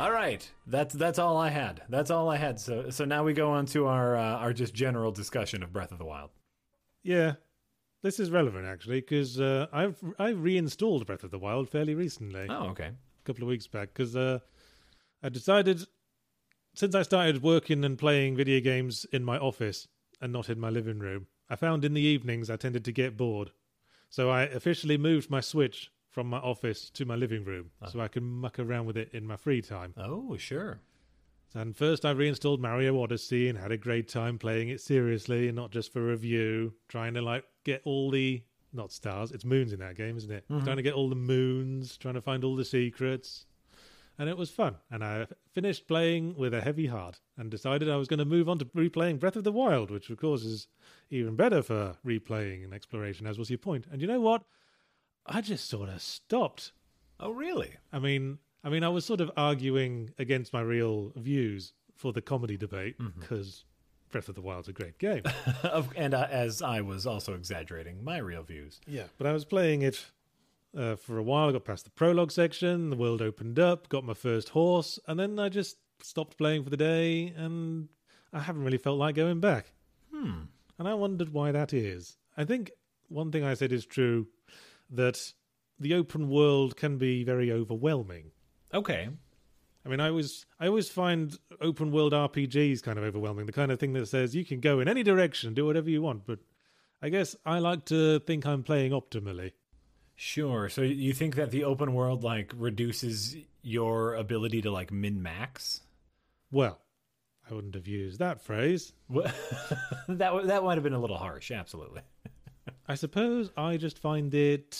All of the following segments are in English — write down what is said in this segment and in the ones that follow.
All right, that's that's all I had. That's all I had. So so now we go on to our uh, our just general discussion of Breath of the Wild. Yeah, this is relevant actually because uh, I've I've reinstalled Breath of the Wild fairly recently, Oh, okay. a couple of weeks back, because uh, I decided since I started working and playing video games in my office and not in my living room, I found in the evenings I tended to get bored, so I officially moved my Switch from my office to my living room ah. so I can muck around with it in my free time. Oh, sure. And first, I reinstalled Mario Odyssey and had a great time playing it seriously and not just for review, trying to like get all the not stars, it's moons in that game, isn't it? Mm-hmm. Trying to get all the moons, trying to find all the secrets. And it was fun. And I finished playing with a heavy heart and decided I was going to move on to replaying Breath of the Wild, which of course is even better for replaying and exploration, as was your point. And you know what? I just sort of stopped. Oh, really? I mean, I mean, I was sort of arguing against my real views for the comedy debate because Breath of the Wild's a great game. Of- and uh, as I was also exaggerating my real views. yeah, but I was playing it uh, for a while. I got past the prologue section, the world opened up, got my first horse, and then I just stopped playing for the day, and I haven't really felt like going back. Hmm. And I wondered why that is. I think one thing I said is true that the open world can be very overwhelming. Okay. I mean, I always I always find open world RPGs kind of overwhelming. The kind of thing that says you can go in any direction, do whatever you want. But I guess I like to think I'm playing optimally. Sure. So you think that the open world like reduces your ability to like min max? Well, I wouldn't have used that phrase. that that might have been a little harsh. Absolutely. I suppose I just find it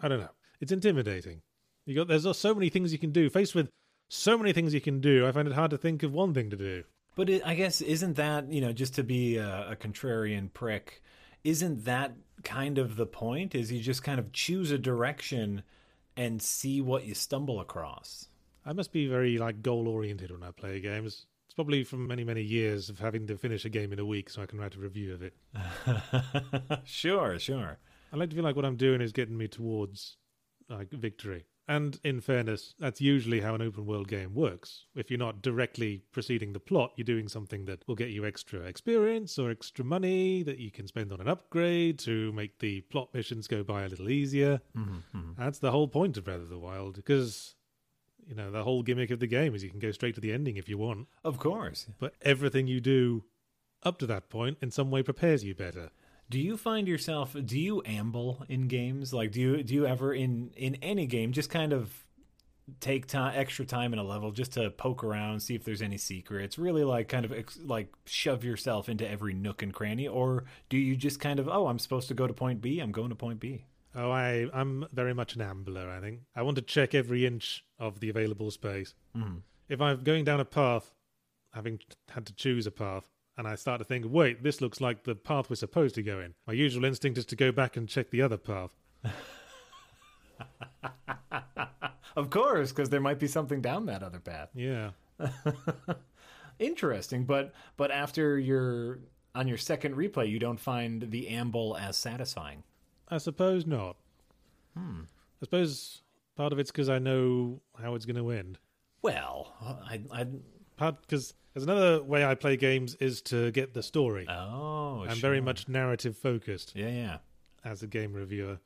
I don't know. It's intimidating. You got there's so many things you can do. Faced with so many things you can do, I find it hard to think of one thing to do. But it, I guess isn't that you know just to be a, a contrarian prick? Isn't that kind of the point? Is you just kind of choose a direction and see what you stumble across? I must be very like goal oriented when I play games. It's probably from many many years of having to finish a game in a week so I can write a review of it. sure, sure. I like to feel like what I'm doing is getting me towards like victory. And in fairness, that's usually how an open world game works. If you're not directly preceding the plot, you're doing something that will get you extra experience or extra money that you can spend on an upgrade to make the plot missions go by a little easier. Mm-hmm, mm-hmm. That's the whole point of Breath of the Wild, because you know the whole gimmick of the game is you can go straight to the ending if you want, Of course. but everything you do up to that point in some way prepares you better. Do you find yourself do you amble in games? Like do you do you ever in in any game just kind of take time extra time in a level just to poke around, see if there's any secrets, really like kind of ex- like shove yourself into every nook and cranny or do you just kind of oh, I'm supposed to go to point B, I'm going to point B. Oh, I, I'm very much an ambler, I think. I want to check every inch of the available space. Mm. If I'm going down a path, having had to choose a path, and I start to think, wait, this looks like the path we're supposed to go in, my usual instinct is to go back and check the other path. Of course, because there might be something down that other path. Yeah. Interesting, but but after your on your second replay, you don't find the amble as satisfying. I suppose not. Hmm. I suppose part of it's because I know how it's going to end. Well, I, I Part because there's another way I play games is to get the story. oh, I'm very much narrative focused. yeah, yeah. as a game reviewer.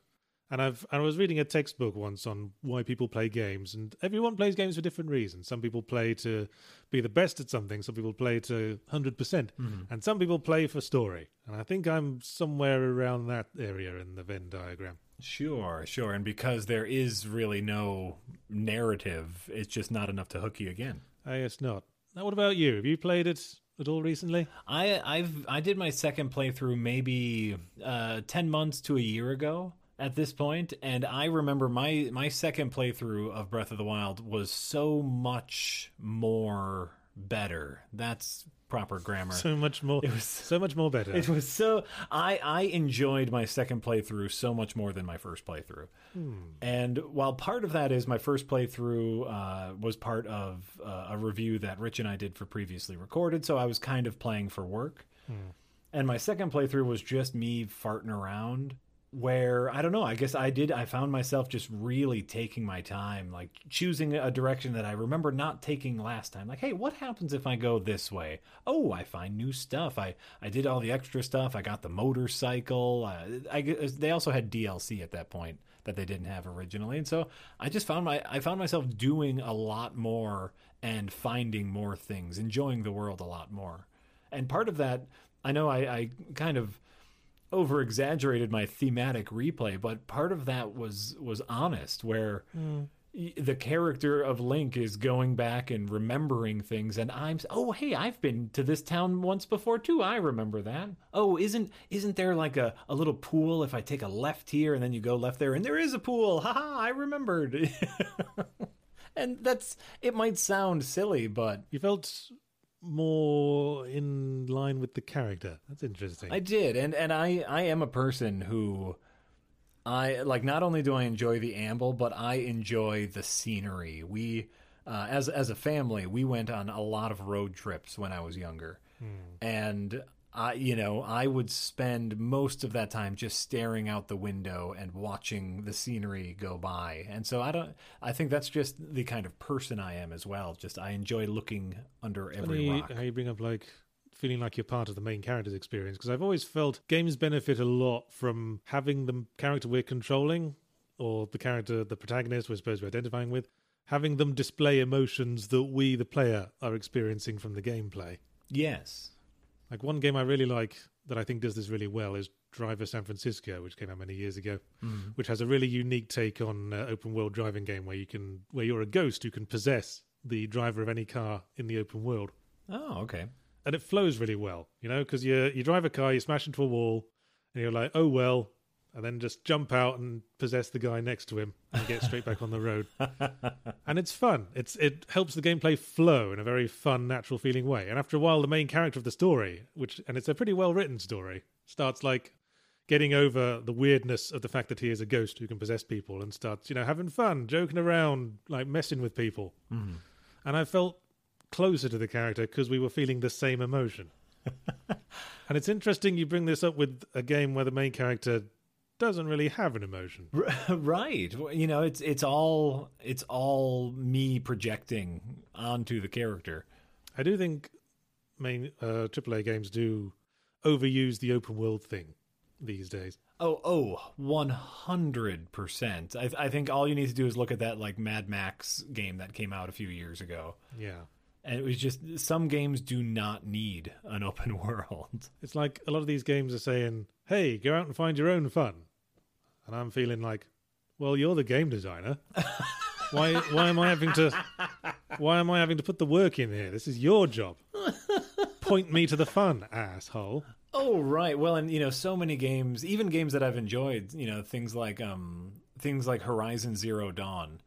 And I've I was reading a textbook once on why people play games, and everyone plays games for different reasons. Some people play to be the best at something, some people play to hundred percent, and some people play for story. And I think I'm somewhere around that area in the Venn diagram. Sure, sure. And because there is really no narrative, it's just not enough to hook you again. I guess not. Now, what about you? Have you played it at all recently? I I've I did my second playthrough maybe uh, ten months to a year ago, at this point, and I remember my my second playthrough of Breath of the Wild was so much more better. That's proper grammar. So much more. It was so much more better. It was so I I enjoyed my second playthrough so much more than my first playthrough. Hmm. And while part of that is my first playthrough uh, was part of uh, a review that Rich and I did for previously recorded, so I was kind of playing for work. Hmm. And my second playthrough was just me farting around where I don't know, I guess I did I found myself just really taking my time, like choosing a direction that I remember not taking last time. Like, hey, what happens if I go this way? Oh, I find new stuff. I I did all the extra stuff. I got the motorcycle. Uh, I they also had DLC at that point that they didn't have originally. And so I just found my I found myself doing a lot more and finding more things, enjoying the world a lot more. And part of that, I know I, I kind of over exaggerated my thematic replay, but part of that was was honest, where mm. the character of Link is going back and remembering things, and I'm oh hey I've been to this town once before too. I remember that. Oh isn't isn't there like a, a little pool if I take a left here and then you go left there and there is a pool? Ha ha! I remembered. and that's it. Might sound silly, but you felt more in line with the character. That's interesting. I did, and and I I am a person who I like. Not only do I enjoy the amble, but I enjoy the scenery. We uh, as as a family, we went on a lot of road trips when I was younger, hmm. and I, you know, I would spend most of that time just staring out the window and watching the scenery go by. And so I don't, I think that's just the kind of person I am as well. Just I enjoy looking under every rock. How you bring up like feeling like you're part of the main character's experience because I've always felt games benefit a lot from having the character we're controlling or the character, the protagonist we're supposed to be identifying with, having them display emotions that we, the player, are experiencing from the gameplay. Yes. Like one game I really like that I think does this really well is Driver San Francisco, which came out many years ago, mm. which has a really unique take on uh, open world driving game where you can where you're a ghost who can possess the driver of any car in the open world. Oh, okay. And it flows really well, you know, because you you drive a car, you smash into a wall, and you're like, oh well, and then just jump out and possess the guy next to him and get straight back on the road. and it's fun. It's it helps the gameplay flow in a very fun, natural feeling way. And after a while, the main character of the story, which and it's a pretty well written story, starts like getting over the weirdness of the fact that he is a ghost who can possess people and starts, you know, having fun, joking around, like messing with people. Mm. And I felt closer to the character because we were feeling the same emotion. and it's interesting you bring this up with a game where the main character doesn't really have an emotion. Right. You know, it's it's all it's all me projecting onto the character. I do think main uh, AAA games do overuse the open world thing these days. Oh, oh, 100%. I, I think all you need to do is look at that like Mad Max game that came out a few years ago. Yeah. And it was just some games do not need an open world. It's like a lot of these games are saying, "Hey, go out and find your own fun." And I'm feeling like, well, you're the game designer. why why am I having to why am I having to put the work in here? This is your job. Point me to the fun, asshole. Oh right. Well, and you know, so many games, even games that I've enjoyed, you know, things like um things like Horizon Zero Dawn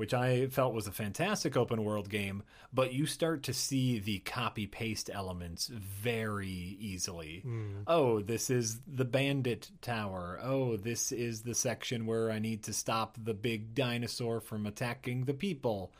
which I felt was a fantastic open world game, but you start to see the copy paste elements very easily. Mm. Oh, this is the bandit tower. Oh, this is the section where I need to stop the big dinosaur from attacking the people.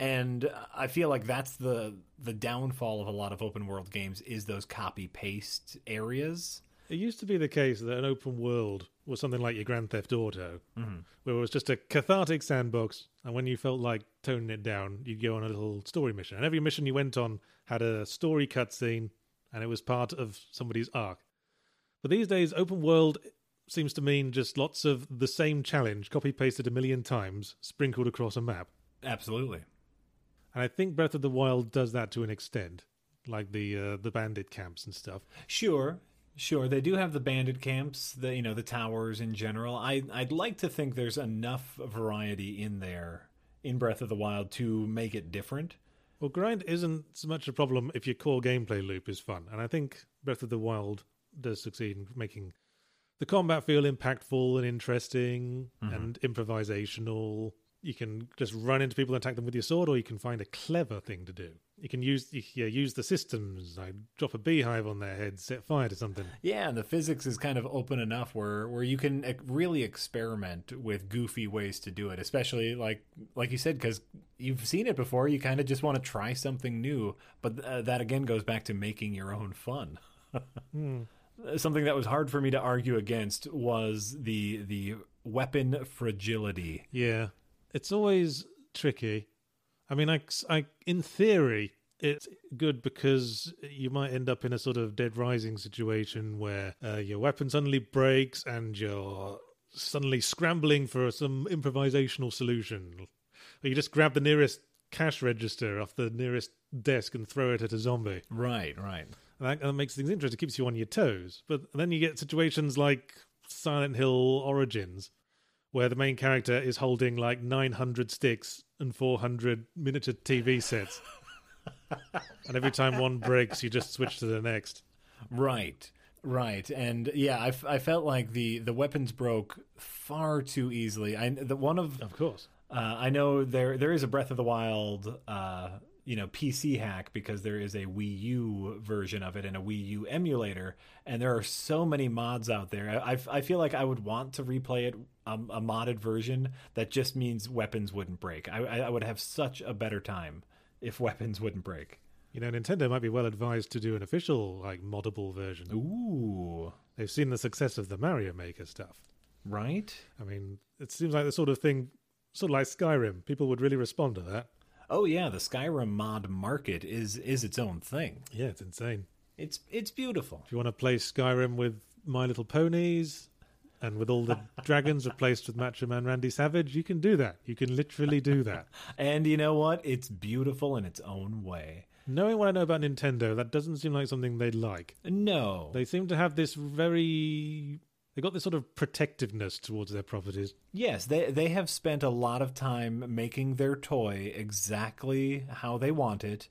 And I feel like that's the the downfall of a lot of open world games is those copy paste areas. It used to be the case that an open world was something like your Grand Theft Auto, mm-hmm. where it was just a cathartic sandbox, and when you felt like toning it down, you'd go on a little story mission. And every mission you went on had a story cutscene, and it was part of somebody's arc. But these days, open world seems to mean just lots of the same challenge, copy pasted a million times, sprinkled across a map. Absolutely. And I think Breath of the Wild does that to an extent, like the uh, the bandit camps and stuff. Sure, Sure, they do have the bandit camps, the you know the towers in general. I I'd like to think there's enough variety in there in Breath of the Wild to make it different. Well, grind isn't so much a problem if your core gameplay loop is fun, and I think Breath of the Wild does succeed in making the combat feel impactful and interesting Mm-hmm. and improvisational. You can just run into people and attack them with your sword, or you can find a clever thing to do. You can use you, yeah, use the systems, like drop a beehive on their head, set fire to something. Yeah, and the physics is kind of open enough where where you can really experiment with goofy ways to do it, especially like like you said because you've seen it before. You kind of just want to try something new, but uh, that again goes back to making your own fun. Something that was hard for me to argue against was the the weapon fragility. Yeah, it's always tricky. I mean, I, I in theory, it's good because you might end up in a sort of Dead Rising situation where uh, your weapon suddenly breaks and you're suddenly scrambling for some improvisational solution. Or you just grab the nearest cash register off the nearest desk and throw it at a zombie. Right, right. And that, that makes things interesting. It keeps you on your toes. But then you get situations like Silent Hill Origins, where the main character is holding like 900 sticks and 400 miniature TV sets. and every time one breaks, you just switch to the next. Right, right, and yeah, I, f- I felt like the the weapons broke far too easily. I the one of Of course. uh, I know there there is a Breath of the Wild uh, you know PC hack because there is a Wii U version of it and a Wii U emulator, and there are so many mods out there. I I feel like I would want to replay it um, a modded version that just means weapons wouldn't break. I I I would have such a better time if weapons wouldn't break. You know, Nintendo might be well advised to do an official, like, moddable version. Ooh, They've seen the success of the Mario Maker stuff. right. I mean, it seems like the sort of thing, sort of like Skyrim. People would really respond to that. Oh yeah, the Skyrim mod market is is its own thing. Yeah, it's insane. It's it's beautiful. If you want to play Skyrim with My Little Ponies and with all the dragons replaced with Macho Man Randy Savage, you can do that. You can literally do that. And you know what? It's beautiful in its own way. Knowing what I know about Nintendo, that doesn't seem like something they'd like. No. They seem to have this very. They got this sort of protectiveness towards their properties. Yes, they they have spent a lot of time making their toy exactly how they want it,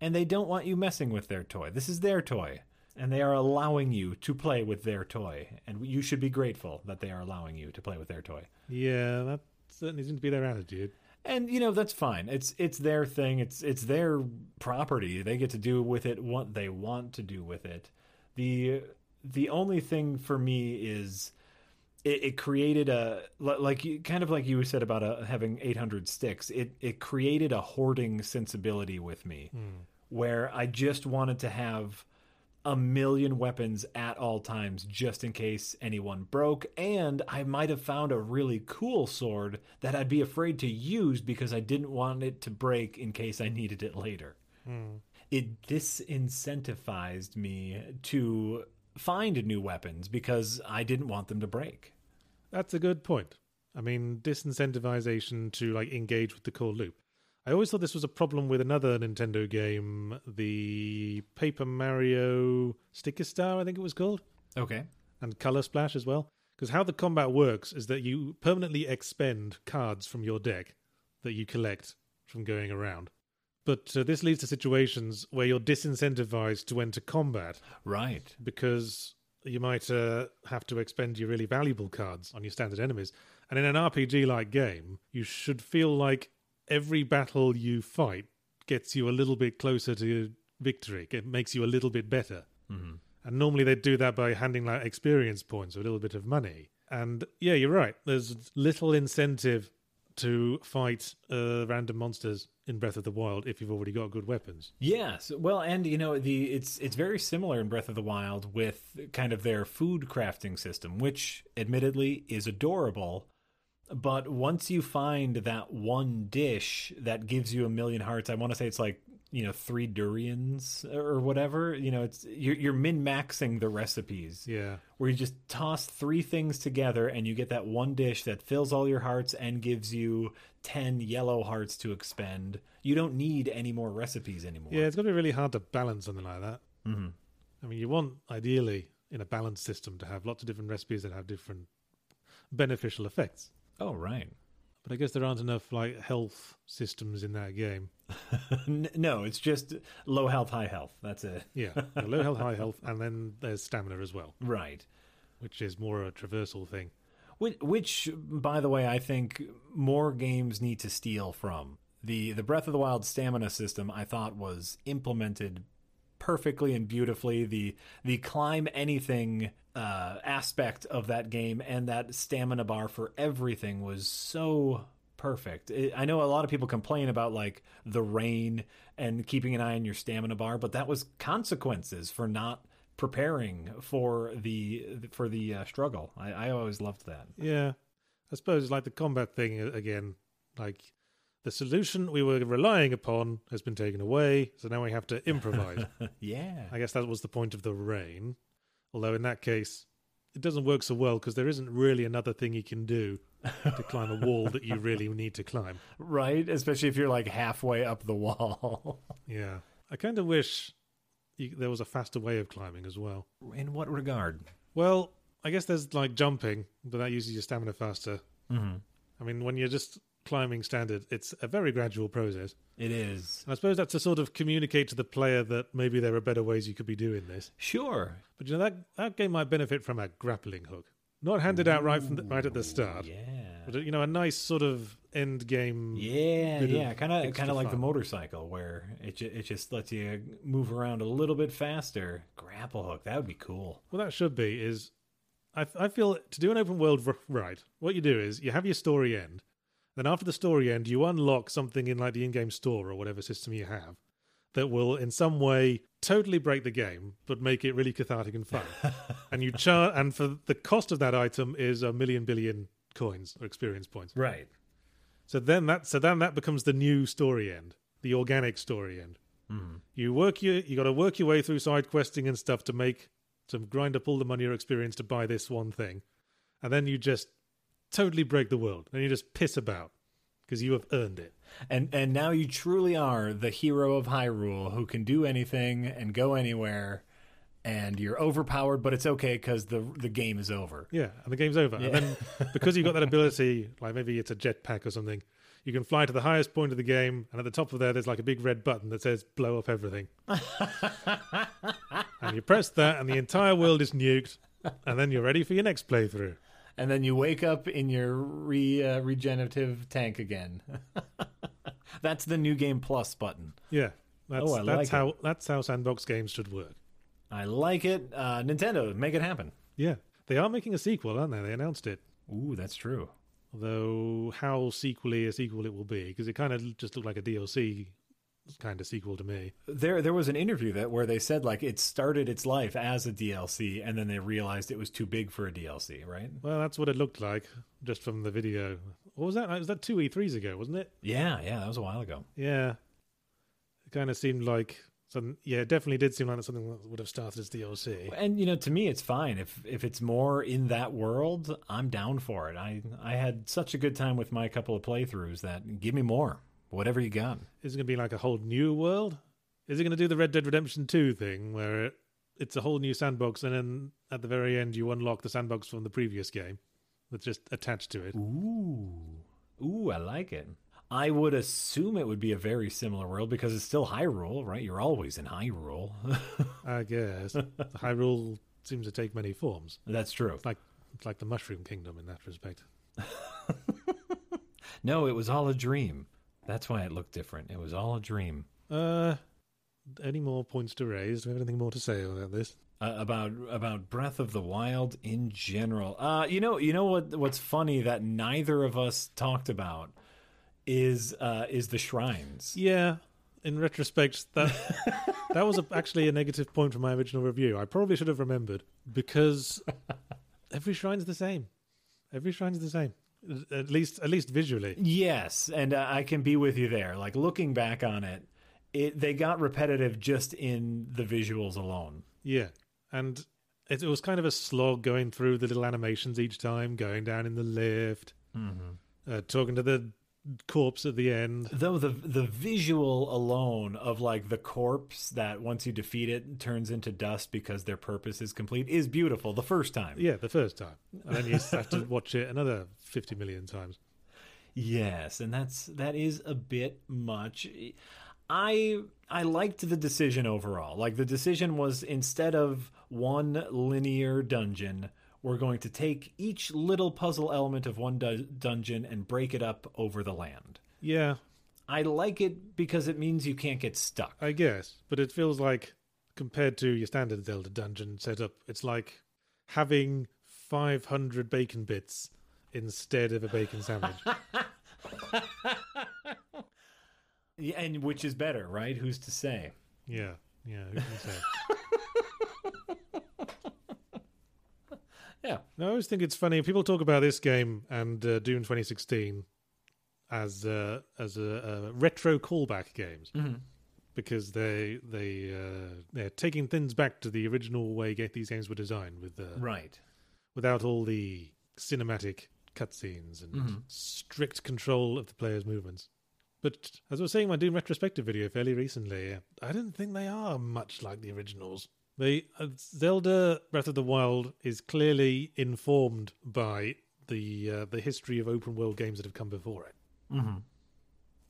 and they don't want you messing with their toy. This is their toy, and they are allowing you to play with their toy, and you should be grateful that they are allowing you to play with their toy. Yeah, that certainly seems to be their attitude. And you know that's fine. It's it's their thing. It's it's their property. They get to do with it what they want to do with it. The the only thing for me is it, it created a like you- kind of like you said about uh having 800 sticks. It it created a hoarding sensibility with me, where I just wanted to have a million weapons at all times just in case anyone broke and I might have found a really cool sword that I'd be afraid to use because I didn't want it to break in case I needed it later. It disincentivized me to find new weapons because I didn't want them to break. That's a good point. I mean, disincentivization to like engage with the core loop. I always thought this was a problem with another Nintendo game, the Paper Mario Sticker Star, I think it was called, Okay. and Color Splash as well. Because how the combat works is that you permanently expend cards from your deck that you collect from going around. But uh, this leads to situations where you're disincentivized to enter combat Right. because you might uh, have to expend your really valuable cards on your standard enemies. And in an RPG like game, you should feel like every battle you fight gets you a little bit closer to victory. It makes you a little bit better. Mm-hmm. And normally they do that by handing like experience points or a little bit of money. And yeah, you're right. There's little incentive to fight uh, random monsters in Breath of the Wild if you've already got good weapons. Yes, well, and you know the it's it's very similar in Breath of the Wild with kind of their food crafting system, which admittedly is adorable. But once you find that one dish that gives you a million hearts, I want to say it's like you know three durians or whatever. You know, it's you're, you're min maxing the recipes Yeah. where you just toss three things together and you get that one dish that fills all your hearts and gives you 10 yellow hearts to expend. You don't need any more recipes anymore. Yeah, it's going to be really hard to balance something like that. Mhm. I mean, you want ideally in a balanced system to have lots of different recipes that have different beneficial effects. Oh, right. But I guess there aren't enough like health systems in that game. No, it's just low health, high health. That's it. Yeah, low health, high health, and then there's stamina as well. Right. which is more a traversal thing. Which, which, by the way, I think more games need to steal from. The the Breath of the Wild stamina system I thought was implemented perfectly and beautifully. The the climb anything uh, aspect of that game and that stamina bar for everything was so perfect. It, I know a lot of people complain about like the rain and keeping an eye on your stamina bar, but that was consequences for not preparing for the for the uh, struggle. I, I always loved that. Yeah, I suppose like the combat thing uh, again, like the solution we were relying upon has been taken away, so now we have to improvise. yeah, I guess that was the point of the rain. Although in that case, it doesn't work so well because there isn't really another thing you can do to climb a wall that you really need to climb. right. Especially if you're like halfway up the wall. Yeah, I kind of wish you, there was a faster way of climbing as well. In what regard? Well, I guess there's like jumping, but that uses your stamina faster. Mm-hmm. I mean, when you're just climbing standard, it's a very gradual process. It is And I suppose that's to sort of communicate to the player that maybe there are better ways you could be doing this. sure. But you know that that game might benefit from a grappling hook, not handed out right from the, right at the start, Yeah. but you know a nice sort of end game. Yeah, yeah, kind of, kind of like the motorcycle, where it ju- it just lets you move around a little bit faster. Grapple hook, that would be cool. Well, that should be is. I I feel to do an open world right, what you do is you have your story end. Then after the story end, you unlock something in like the in-game store or whatever system you have that will in some way totally break the game but make it really cathartic and fun. and you char and for the cost of that item is a million billion coins or experience points. Right. So then that so then that becomes the new story end, the organic story end. Mm-hmm. You work your you got to work your way through side questing and stuff to make to grind up all the money or experience to buy this one thing, and then you just totally break the world and you just piss about because you have earned it. And and now you truly are the hero of Hyrule who can do anything and go anywhere, and you're overpowered, but it's okay because the the game is over. Yeah, and the game's over. And then because you've got that ability, like maybe it's a jetpack or something, you can fly to the highest point of the game, and at the top of there, there's like a big red button that says "blow up everything," and you press that, and the entire world is nuked, and then you're ready for your next playthrough. And then you wake up in your re, uh, regenerative tank again. That's the new game plus button. Yeah, that's Oh, I that's like how that's how sandbox games should work. I like it. Uh, Nintendo, make it happen. Yeah, they are making a sequel, aren't they? They announced it. Ooh, that's true. Although how sequely a sequel it will be, because it kind of just looked like a DLC kind of sequel to me. There, there was an interview that where they said like it started its life as a DLC, and then they realized it was too big for a DLC, right? Well, that's what it looked like just from the video. What was that? Was that two E3s ago, wasn't it? Yeah, yeah, that was a while ago. Yeah. It kind of seemed like some. Yeah, it definitely did seem like something that would have started as DLC. And you know, to me, it's fine if if it's more in that world. I'm down for it. I I had such a good time with my couple of playthroughs that give me more, whatever you got. Is it going to be like a whole new world? Is it going to do the Red Dead Redemption 2 thing where it, it's a whole new sandbox and then at the very end you unlock the sandbox from the previous game that's just attached to it? Ooh, ooh, I like it. I would assume it would be a very similar world because it's still Hyrule, right? You're always in Hyrule. I guess. Hyrule seems to take many forms. That's true. It's like it's like the Mushroom Kingdom in that respect. No, it was all a dream. That's why it looked different. It was all a dream. Uh, any more points to raise? Do we have anything more to say about this? Uh, about about Breath of the Wild in general. Uh, you know, you know what? What's funny that neither of us talked about is uh, is the shrines. Yeah, in retrospect, that that was a, actually a negative point from my original review. I probably should have remembered because every shrine's the same. Every shrine's the same, at least at least visually. Yes, and uh, I can be with you there. Like looking back on it, it they got repetitive just in the visuals alone. Yeah, and it, it was kind of a slog going through the little animations each time, going down in the lift, uh, talking to the corpse at the end. Though the the visual alone of like the corpse that once you defeat it turns into dust because their purpose is complete is beautiful the first time. Yeah, the first time, and then you have to watch it another fifty million times. Yes, and that's that is a bit much. I I liked the decision overall. Like the decision was instead of one linear dungeon we're going to take each little puzzle element of one du- dungeon and break it up over the land. Yeah, I like it because it means you can't get stuck. I guess, but it feels like compared to your standard Zelda dungeon setup, it's like having 500 bacon bits instead of a bacon sandwich. Yeah, and which is better, right? Who's to say? yeah, yeah, who can say? Yeah. I always think it's funny. People talk about this game and uh, Doom 2016 as uh, as a, a retro callback games because they they uh, they're taking things back to the original way these games were designed with uh, Right. without all the cinematic cutscenes and strict control of the player's movements. But as I was saying in my Doom retrospective video fairly recently, I don't think they are much like the originals. They uh, Zelda Breath of the Wild is clearly informed by the uh, the history of open world games that have come before it, Mm-hmm.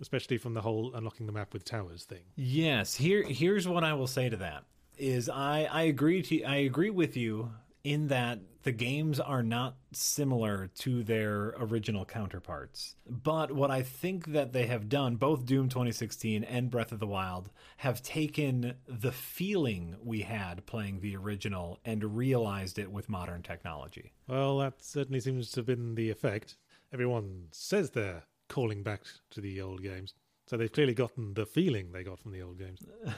especially from the whole unlocking the map with towers thing. Yes. Here, here's what I will say to that: is I I agree to I agree with you in that the games are not similar to their original counterparts. But what I think that they have done, both Doom 2016 and Breath of the Wild, have taken the feeling we had playing the original and realized it with modern technology. Well, that certainly seems to have been the effect. Everyone says they're calling back to the old games. So they've clearly gotten the feeling they got from the old games.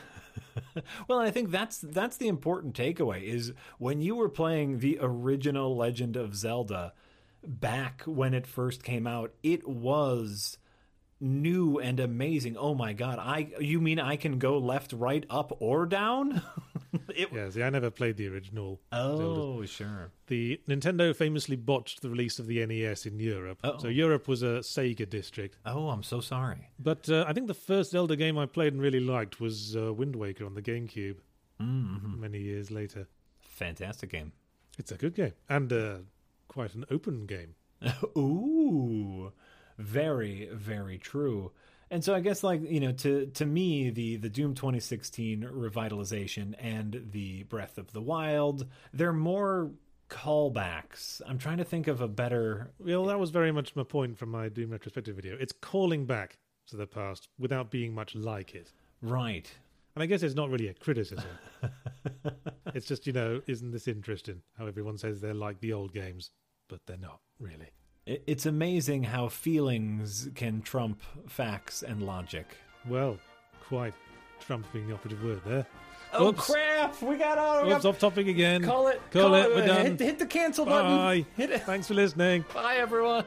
Well, I think that's that's the important takeaway is when you were playing the original Legend of Zelda back when it first came out, it was new and amazing. Oh my god. I you mean I can go left, right, up or down? it, Yeah, see, I never played the original. Zelda. Oh, sure. The Nintendo famously botched the release of the NES in Europe. Uh-oh. So Europe was a Sega district. Oh, I'm so sorry. But uh, I think the first Zelda game I played and really liked was uh, Wind Waker on the GameCube Mm-hmm. many years later. Fantastic game. It's a good game and uh, quite an open game. Ooh, very, very true. And so I guess like, you know, to to me the the Doom 2016 revitalization and the Breath of the Wild, they're more callbacks. I'm trying to think of a better Well, that was very much my point from my Doom retrospective video. It's calling back to the past without being much like it. right. And I guess it's not really a criticism. it's just, you know, isn't this interesting? How everyone says they're like the old games, but they're not really. It- It's amazing how feelings can trump facts and logic. Well, quite Trump being the operative word there. Oh Oops. crap! We got all we Oops, got, off topic again. call it. Call it, we're done. Hit, hit the cancel button. Bye. Hit it. Thanks for listening. Bye everyone.